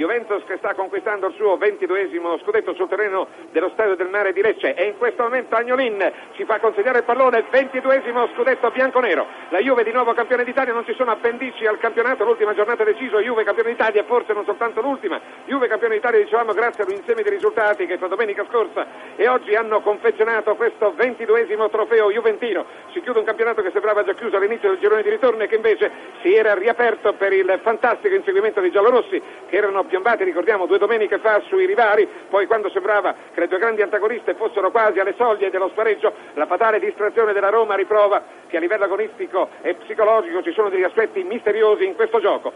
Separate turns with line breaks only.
Yo Juventus che sta conquistando il suo ventiduesimo scudetto sul terreno dello Stadio del Mare di Lecce e in questo momento Agnolin ci fa consegnare il pallone, ventiduesimo scudetto bianco-nero. La Juve di nuovo campione d'Italia, non ci sono appendici al campionato, l'ultima giornata deciso, Juve campione d'Italia, forse non soltanto l'ultima. Juve campione d'Italia dicevamo grazie ad un di risultati che domenica scorsa e oggi hanno confezionato questo ventiduesimo trofeo juventino. Si chiude un campionato che sembrava già chiuso all'inizio del girone di ritorno e che invece si era riaperto per il fantastico inseguimento dei giallorossi che erano piombati, ricordiamo, due domeniche fa sui rivali, poi quando sembrava che le due grandi antagoniste fossero quasi alle soglie dello spareggio, la fatale distrazione della Roma riprova che a livello agonistico e psicologico ci sono degli aspetti misteriosi in questo gioco.